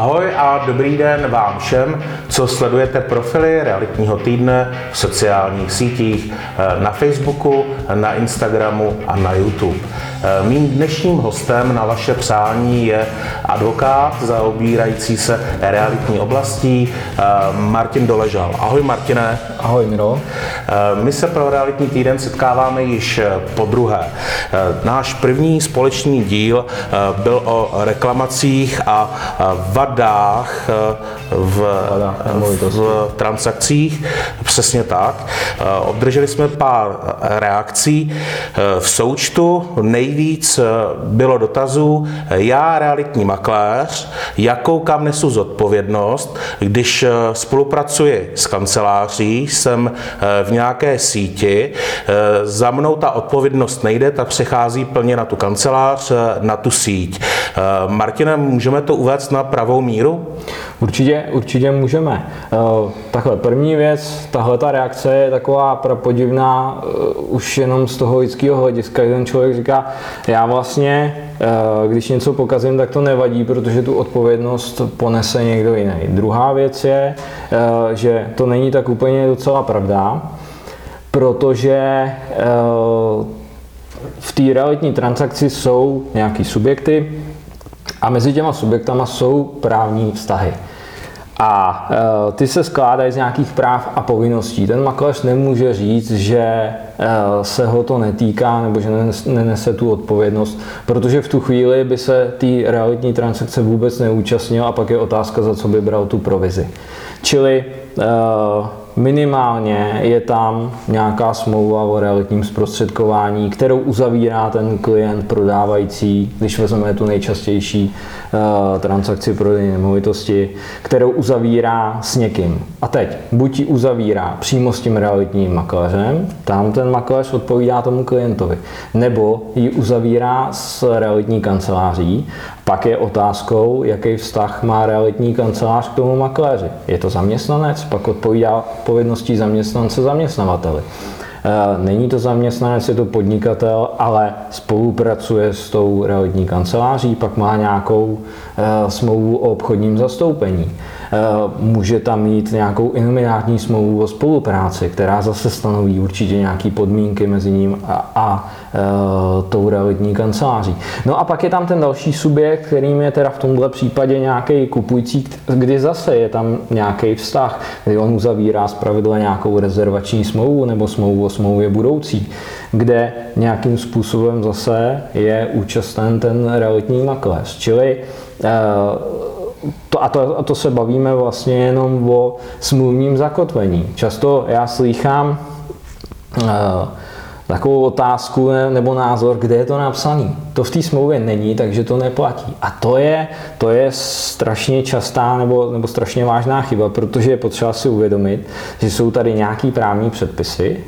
Ahoj a dobrý den vám všem, co sledujete profily realitního týdne v sociálních sítích, eh, na Facebooku, na Instagramu a na YouTube. Eh, mým dnešním hostem na vaše přání je advokát zaobírající se realitní oblastí eh, Martin Doležal. Ahoj Martine. Ahoj Miro. My se pro realitní týden setkáváme již po druhé. Náš první společný díl byl o reklamacích a vadách eh, v, v transakcích. Přesně tak. Eh, obdrželi jsme pár reakcí. Eh, v součtu nejvíc bylo dotazů, já realitní makléř, jakou kam nesu zodpovědnost, když spolupracuji s kanceláří, jsem v nějaké síti, za mnou ta odpovědnost nejde, ta přechází plně na tu kancelář, na tu síť. Martine, můžeme to uvést na pravou míru? Určitě, určitě můžeme. Uh, takhle, první věc, tahle ta reakce je taková prapodivná uh, už jenom z toho lidského hlediska, ten člověk říká, já vlastně, když něco pokazím, tak to nevadí, protože tu odpovědnost ponese někdo jiný. Druhá věc je, že to není tak úplně docela pravda, protože v té realitní transakci jsou nějaký subjekty, a mezi těma subjektama jsou právní vztahy. A e, ty se skládají z nějakých práv a povinností. Ten makléř nemůže říct, že e, se ho to netýká nebo že nenese tu odpovědnost, protože v tu chvíli by se té realitní transakce vůbec neúčastnil a pak je otázka, za co by bral tu provizi. Čili e, minimálně je tam nějaká smlouva o realitním zprostředkování, kterou uzavírá ten klient prodávající, když vezmeme tu nejčastější uh, transakci prodejní nemovitosti, kterou uzavírá s někým. A teď, buď ji uzavírá přímo s tím realitním makléřem, tam ten makléř odpovídá tomu klientovi, nebo ji uzavírá s realitní kanceláří pak je otázkou, jaký vztah má realitní kancelář k tomu makléři. Je to zaměstnanec, pak odpovídá povinností zaměstnance zaměstnavateli. E, není to zaměstnanec, je to podnikatel, ale spolupracuje s tou realitní kanceláří, pak má nějakou e, smlouvu o obchodním zastoupení. E, může tam mít nějakou inominátní smlouvu o spolupráci, která zase stanoví určitě nějaké podmínky mezi ním a, a Eh, tou realitní kanceláří. No a pak je tam ten další subjekt, kterým je teda v tomhle případě nějaký kupující, kdy zase je tam nějaký vztah, kdy on uzavírá zpravidla nějakou rezervační smlouvu nebo smlouvu o smlouvě budoucí, kde nějakým způsobem zase je účasten ten realitní makléř. Čili eh, to, a, to, a to se bavíme vlastně jenom o smluvním zakotvení. Často já slýchám uh, takovou otázku nebo názor, kde je to napsané. To v té smlouvě není, takže to neplatí. A to je, to je strašně častá nebo, nebo strašně vážná chyba, protože je potřeba si uvědomit, že jsou tady nějaký právní předpisy,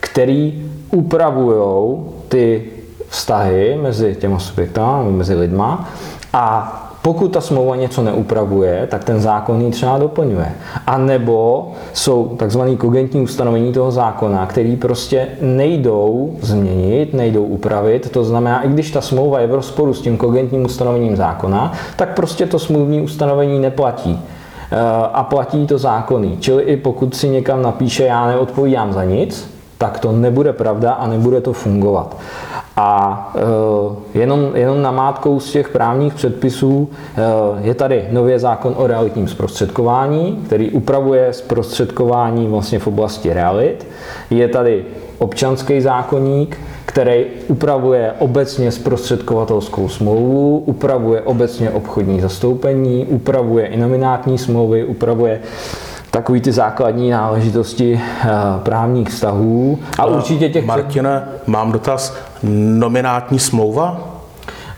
které upravují ty vztahy mezi těma subjektama, mezi lidma a pokud ta smlouva něco neupravuje, tak ten zákon ji třeba doplňuje. A nebo jsou takzvané kogentní ustanovení toho zákona, které prostě nejdou změnit, nejdou upravit. To znamená, i když ta smlouva je v rozporu s tím kogentním ustanovením zákona, tak prostě to smluvní ustanovení neplatí eh, a platí to zákony. Čili i pokud si někam napíše, já neodpovídám za nic, tak to nebude pravda a nebude to fungovat. A e, jenom, jenom namátkou z těch právních předpisů e, je tady nově zákon o realitním zprostředkování, který upravuje zprostředkování vlastně v oblasti realit. Je tady občanský zákonník, který upravuje obecně zprostředkovatelskou smlouvu, upravuje obecně obchodní zastoupení, upravuje i nominátní smlouvy, upravuje takový ty základní náležitosti eh, právních vztahů. A určitě těch... Martine, mám dotaz. Nominátní smlouva?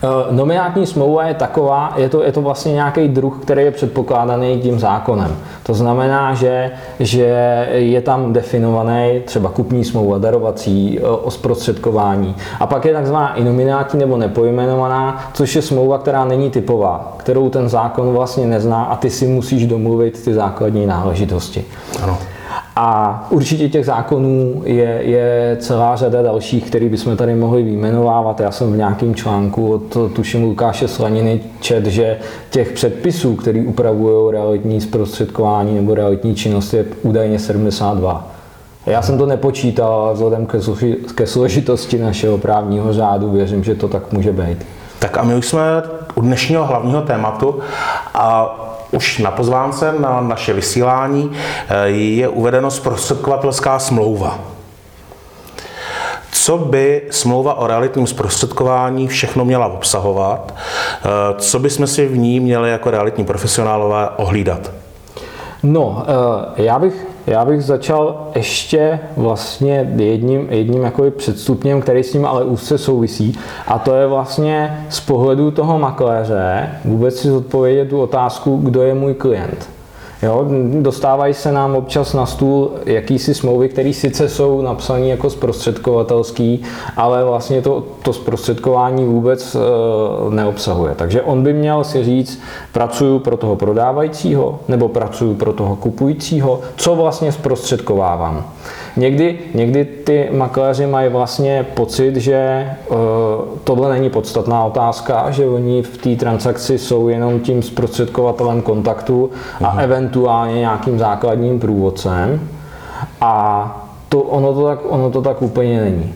Eh, nominátní smlouva je taková, je to, je to vlastně nějaký druh, který je předpokládaný tím zákonem. To znamená, že, že je tam definovaný třeba kupní smlouva, darovací, eh, o zprostředkování. A pak je takzvaná i nominátní nebo nepojmenovaná, což je smlouva, která není typová, kterou ten zákon vlastně nezná a ty si musíš domluvit ty základní náležitosti. Ano. A určitě těch zákonů je, je celá řada dalších, které bychom tady mohli vyjmenovávat. Já jsem v nějakém článku od tuším Lukáše Slaniny čet, že těch předpisů, které upravují realitní zprostředkování nebo realitní činnost, je údajně 72. Já jsem to nepočítal, vzhledem ke složitosti našeho právního řádu věřím, že to tak může být. Tak a my už jsme u dnešního hlavního tématu a už na pozvánce na naše vysílání eh, je uvedeno zprostředkovatelská smlouva. Co by smlouva o realitním zprostředkování všechno měla obsahovat? Eh, co by jsme si v ní měli jako realitní profesionálové ohlídat? No, eh, já bych já bych začal ještě vlastně jedním, jedním jakoby předstupněm, který s ním ale úzce souvisí a to je vlastně z pohledu toho makléře vůbec si zodpovědět tu otázku, kdo je můj klient. Jo, dostávají se nám občas na stůl jakýsi smlouvy, které sice jsou napsané jako zprostředkovatelský, ale vlastně to, to zprostředkování vůbec e, neobsahuje. Takže on by měl si říct, pracuju pro toho prodávajícího nebo pracuju pro toho kupujícího, co vlastně zprostředkovávám. Někdy, někdy ty makléři mají vlastně pocit, že uh, tohle není podstatná otázka, že oni v té transakci jsou jenom tím zprostředkovatelem kontaktu a Aha. eventuálně nějakým základním průvodcem. A to, ono, to tak, ono to tak úplně není.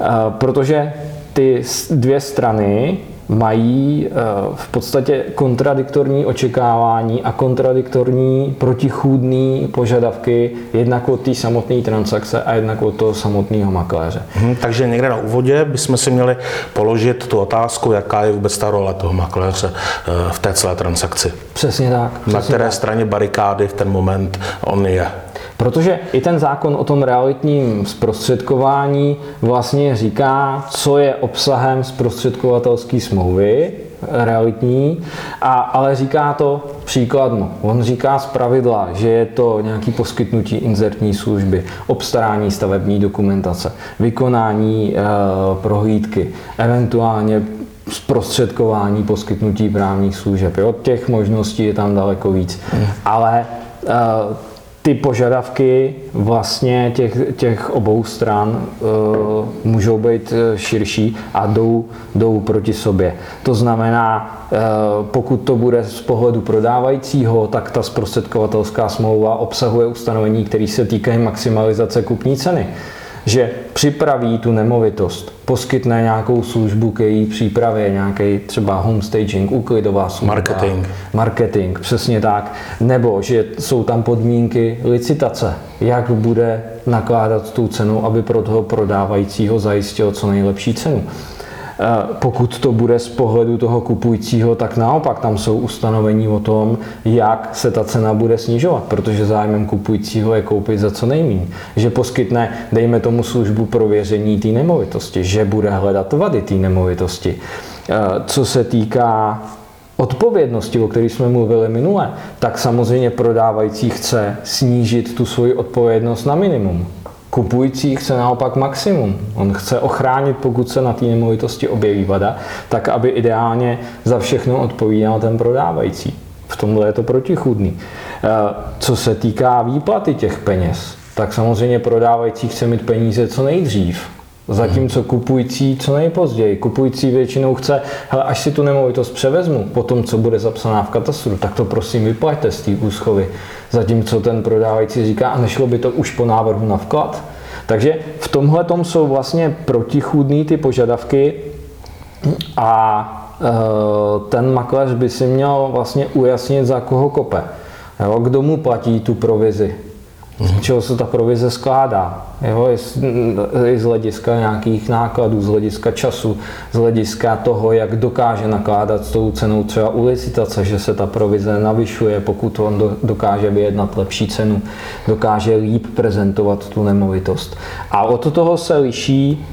Uh, protože ty dvě strany mají eh, v podstatě kontradiktorní očekávání a kontradiktorní protichůdné požadavky jednak od té samotné transakce a jednak od toho samotného makléře. Hmm, takže někde na úvodě bychom si měli položit tu otázku, jaká je vůbec ta role toho makléře eh, v té celé transakci. Přesně tak. Přesně na které tak. straně barikády v ten moment on je. Protože i ten zákon o tom realitním zprostředkování vlastně říká, co je obsahem zprostředkovatelské smlouvy realitní, a, ale říká to příkladno. On říká z pravidla, že je to nějaký poskytnutí inzertní služby, obstarání stavební dokumentace, vykonání e, prohlídky, eventuálně zprostředkování poskytnutí právních služeb. Jo? Těch možností je tam daleko víc. Hmm. Ale e, ty požadavky vlastně těch, těch obou stran uh, můžou být eh, širší a jdou, jdou proti sobě. To znamená, uh, pokud to bude z pohledu prodávajícího, tak ta zprostředkovatelská smlouva obsahuje ustanovení, které se týkají maximalizace kupní ceny že připraví tu nemovitost, poskytne nějakou službu k její přípravě, nějaký třeba homestaging, úklidová služba. Marketing. Marketing, přesně tak. Nebo že jsou tam podmínky licitace, jak bude nakládat tu cenu, aby pro toho prodávajícího zajistil co nejlepší cenu. Eh, pokud to bude z pohledu toho kupujícího, tak naopak tam jsou ustanovení o tom, jak se ta cena bude snižovat, protože zájmem kupujícího je koupit za co nejméně. Že poskytne, dejme tomu službu prověření té nemovitosti, že bude hledat vady té nemovitosti. Eh, co se týká odpovědnosti, o které jsme mluvili minule, tak samozřejmě prodávající chce snížit tu svoji odpovědnost na minimum. Kupující chce naopak maximum. On chce ochránit, pokud se na té nemovitosti objeví vada, tak aby ideálně za všechno odpovídal ten prodávající. V tomhle je to protichůdný. Eh, co se týká výplaty těch peněz, tak samozřejmě prodávající chce mít peníze co nejdřív. Zatímco kupující co nejpozději. Kupující většinou chce, hele, až si tu nemovitost převezmu, po tom, co bude zapsaná v katastru, tak to prosím vyplaťte z té úschovy. Zatímco ten prodávající říká, a nešlo by to už po návrhu na vklad. Takže v tomhle tom jsou vlastně protichůdné ty požadavky a e, ten makléř by si měl vlastně ujasnit, za koho kope. Jo, kdo mu platí tu provizi z čeho se ta provize skládá. Jo, i z hlediska nějakých nákladů, z hlediska času, z hlediska toho, jak dokáže nakládat s tou cenou třeba u licitace, že se ta provize navyšuje, pokud on dokáže vyjednat lepší cenu, dokáže líp prezentovat tu nemovitost. A od toho se liší,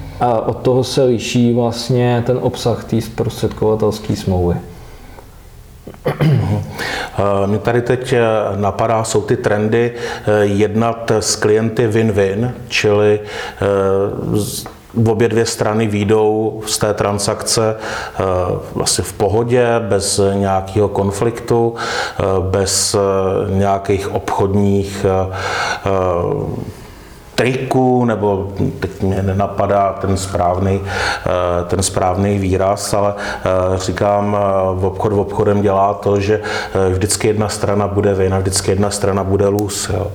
od toho se liší vlastně ten obsah té zprostředkovatelské smlouvy. Eh, mě tady teď eh, napadá, jsou ty trendy eh, jednat s klienty win-win, čili obě dvě strany výjdou z té transakce vlastně v pohodě, bez nějakého konfliktu, bez nějakých obchodních triku, nebo teď mě nenapadá ten správný, eh, ten správný výraz, ale eh, říkám, v eh, obchod v obchodem dělá to, že vždycky jedna strana bude vina, vždycky jedna strana bude lůz. Jo.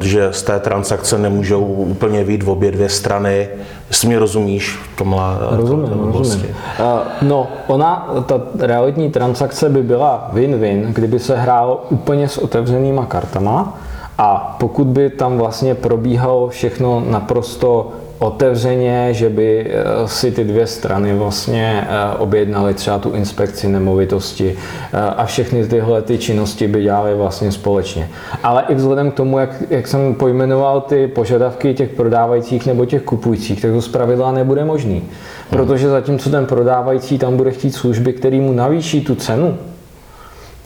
Že z té transakce nemůžou úplně vít v obě dvě strany, jestli mě rozumíš v tomhle Rozumím, rozumím. No, ona, ta realitní transakce by byla win-win, kdyby se hrálo úplně s otevřenýma kartama, a pokud by tam vlastně probíhalo všechno naprosto otevřeně, že by eh, si ty dvě strany vlastně eh, objednali třeba tu inspekci nemovitosti eh, a všechny tyhle ty činnosti by dělali vlastně společně. Ale i vzhledem k tomu, jak, jak jsem pojmenoval ty požadavky těch prodávajících nebo těch kupujících, tak to zpravidla nebude možný. Protože zatímco ten prodávající tam bude chtít služby, které mu navýší tu cenu,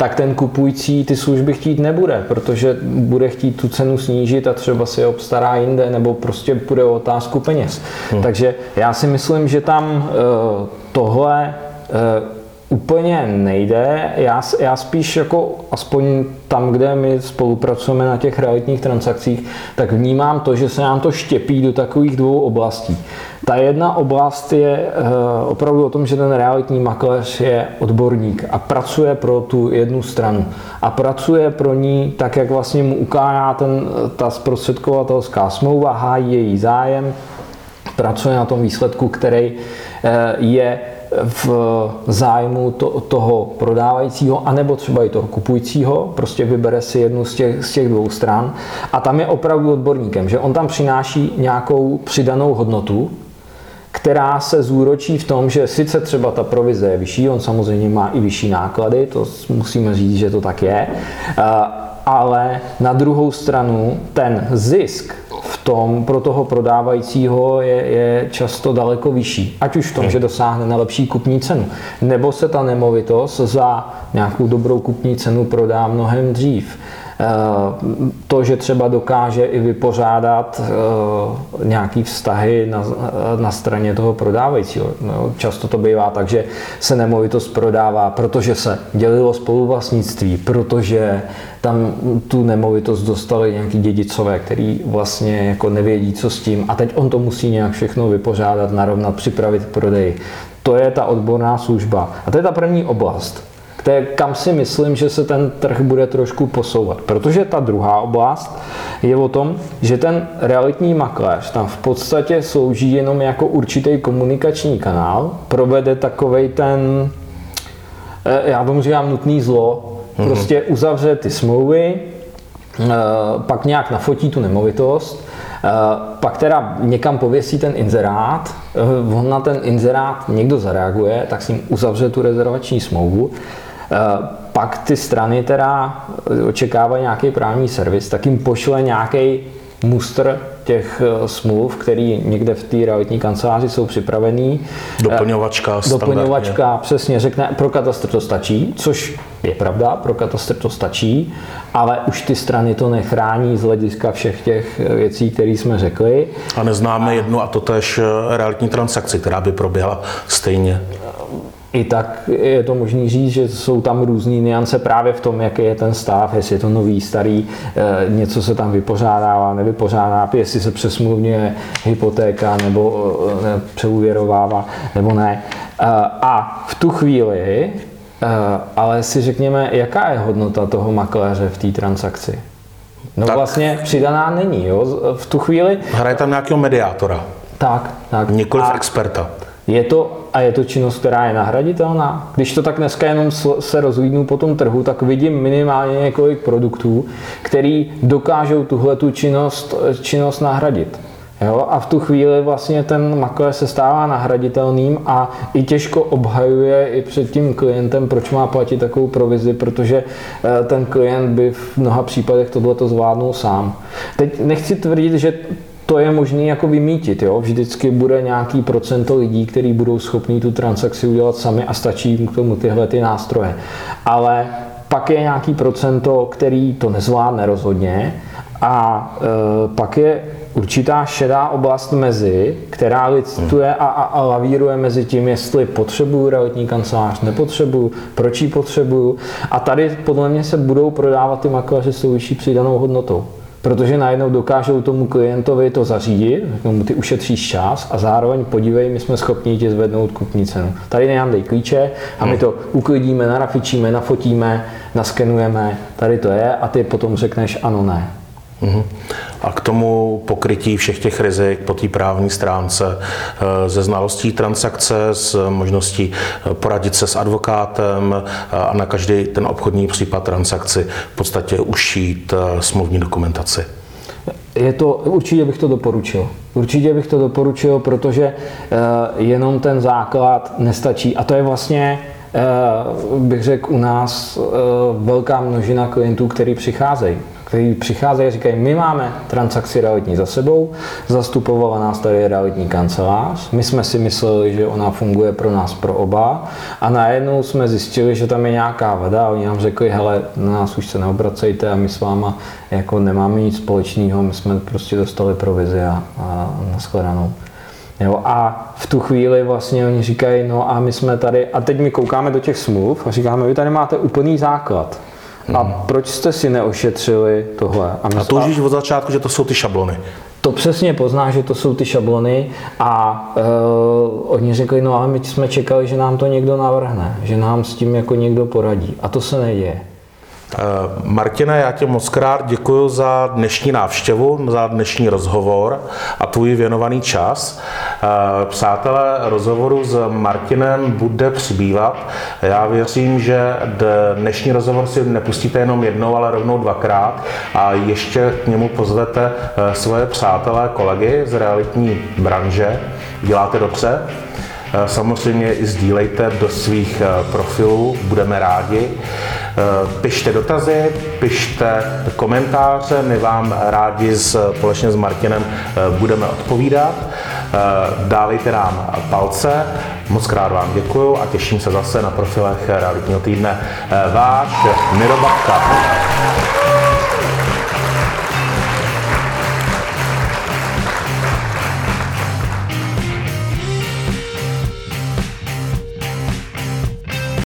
tak ten kupující ty služby chtít nebude, protože bude chtít tu cenu snížit a třeba si je obstará jinde, nebo prostě půjde o otázku peněz. Hmm. Takže já si myslím, že tam uh, tohle uh, úplně nejde. Já, já spíš jako, aspoň tam, kde my spolupracujeme na těch realitních transakcích, tak vnímám to, že se nám to štěpí do takových dvou oblastí. Ta jedna oblast je eh, opravdu o tom, že ten realitní makléř je odborník a pracuje pro tu jednu stranu. A pracuje pro ní tak, jak vlastně mu ukážá ten, ta zprostředkovatelská smlouva, hájí její zájem, pracuje na tom výsledku, který eh, je v zájmu to, toho prodávajícího, anebo třeba i toho kupujícího, prostě vybere si jednu z těch, z těch dvou stran. A tam je opravdu odborníkem, že on tam přináší nějakou přidanou hodnotu, která se zúročí v tom, že sice třeba ta provize je vyšší, on samozřejmě má i vyšší náklady, to musíme říct, že to tak je, ale na druhou stranu ten zisk tom pro toho prodávajícího je, je často daleko vyšší. Ať už v tom, že dosáhne na lepší kupní cenu, nebo se ta nemovitost za nějakou dobrou kupní cenu prodá mnohem dřív. Eh, to, že třeba dokáže i vypořádat eh, nějaký vztahy na, na straně toho prodávajícího. No, často to bývá tak, že se nemovitost prodává, protože se dělilo spoluvlastnictví, protože tam tu nemovitost dostali nějaký dědicové, který vlastně jako nevědí, co s tím a teď on to musí nějak všechno vypořádat, narovnat, připravit prodej. To je ta odborná služba. A to je ta první oblast které, kam si myslím, že se ten trh bude trošku posouvat. Protože ta druhá oblast je o tom, že ten realitní makléř tam v podstatě slouží jenom jako určitý komunikační kanál, provede takovej ten, eh, já tomu říkám nutný zlo, mm-hmm. prostě uzavře ty smlouvy, eh, pak nějak nafotí tu nemovitost, eh, pak teda někam pověsí ten inzerát, on na ten inzerát někdo zareaguje, tak s ním uzavře tu rezervační smlouvu pak ty strany teda očekávají nějaký právní servis, tak jim pošle nějaký mustr těch eh, smluv, který někde v té realitní kanceláři jsou připravený. Doplňovačka. Eh, doplňovačka, přesně, řekne, pro katastr to stačí, což je pravda, pro katastr to stačí, ale už ty strany to nechrání z hlediska všech těch věcí, které jsme řekli. A neznáme a... jednu a to tež realitní transakci, která by proběhla stejně. I tak je to možný říct, že jsou tam různé niance právě v tom, jaký je ten stav, jestli je to nový, starý, eh, něco se tam vypořádává, nevypořádá, jestli se přesmluvňuje hypotéka nebo eh, ne, přeúvěrovává nebo ne. Eh, a v tu chvíli, ale si řekněme, jaká je hodnota toho makléře v té transakci? No tak. vlastně přidaná není, jo? V tu chvíli... Hraje tam nějakého mediátora. Tak, tak. Nikoliv a experta. Je to, a je to činnost, která je nahraditelná? Když to tak dneska jenom se rozlídnu po tom trhu, tak vidím minimálně několik produktů, který dokážou tuhle tu činnost, činnost nahradit. Jo? A v tu chvíli vlastně ten makléř se stává nahraditelným a i těžko obhajuje i před tím klientem, proč má platit takovou provizi, protože eh, ten klient by v mnoha případech tohleto zvládnul sám. Teď nechci tvrdit, že to je možné jako vymítit. Jo? Vždycky bude nějaký procento lidí, kteří budou schopni tu transakci udělat sami a stačí jim k tomu tyhle ty nástroje. Ale pak je nějaký procento, který to nezvládne rozhodně a e, pak je určitá šedá oblast mezi, která licituje a, a, a lavíruje mezi tím, jestli potřebuju realitní kancelář, nepotřebuju, proč ji potřebuju. A tady podle mě se budou prodávat ty makléři s vyšší přidanou hodnotou. Protože najednou dokážou tomu klientovi to zařídit, mu ty ušetříš čas a zároveň podívej, my jsme schopni ti zvednout kupní cenu. Tady nám dej klíče a my to uklidíme, narafičíme, nafotíme, naskenujeme, tady to je a ty potom řekneš ano, ne. Mhm. A k tomu pokrytí všech těch rizik po té právní stránce, eh, ze znalostí transakce, s možností eh, poradit se s advokátem eh, a na každý ten obchodní případ transakci v podstatě ušít smluvní dokumentaci. Je to, určitě bych to doporučil. Určitě bych to doporučil, protože jenom ten základ nestačí. A to je vlastně bych řekl u nás velká množina klientů, který přicházejí kteří přicházejí a říkají, my máme transakci realitní za sebou, zastupovala nás tady realitní kancelář, my jsme si mysleli, že ona funguje pro nás pro oba a najednou jsme zjistili, že tam je nějaká vada a oni nám řekli, hele, na nás už se neobracejte a my s váma jako nemáme nic společného, my jsme prostě dostali provizi a, a nashledanou. Jo, a v tu chvíli vlastně oni říkají, no a my jsme tady, a teď my koukáme do těch smluv a říkáme, vy tady máte úplný základ. A proč jste si neošetřili tohle? A, my, a to už od začátku, že to jsou ty šablony. To přesně pozná, že to jsou ty šablony a uh, oni řekli, no ale my jsme čekali, že nám to někdo navrhne, že nám s tím jako někdo poradí. A to se neděje. Eh, Martina, já tě moc krát děkuji za dnešní návštěvu, za dnešní rozhovor a tvůj věnovaný čas. Eh, přátelé, rozhovoru s Martinem bude přibývat. Já věřím, že dnešní rozhovor si nepustíte jenom jednou, ale rovnou dvakrát a ještě k němu pozvete eh, svoje přátelé, kolegy z realitní branže. Děláte dobře? Samozřejmě i sdílejte do svých profilů, budeme rádi. Eh, pište dotazy, pište komentáře, my vám rádi společně s Martinem eh, budeme odpovídat. Eh, dávejte nám palce, moc krát vám děkuju a těším se zase na profilech realitního týdne. Váš Miro Babka.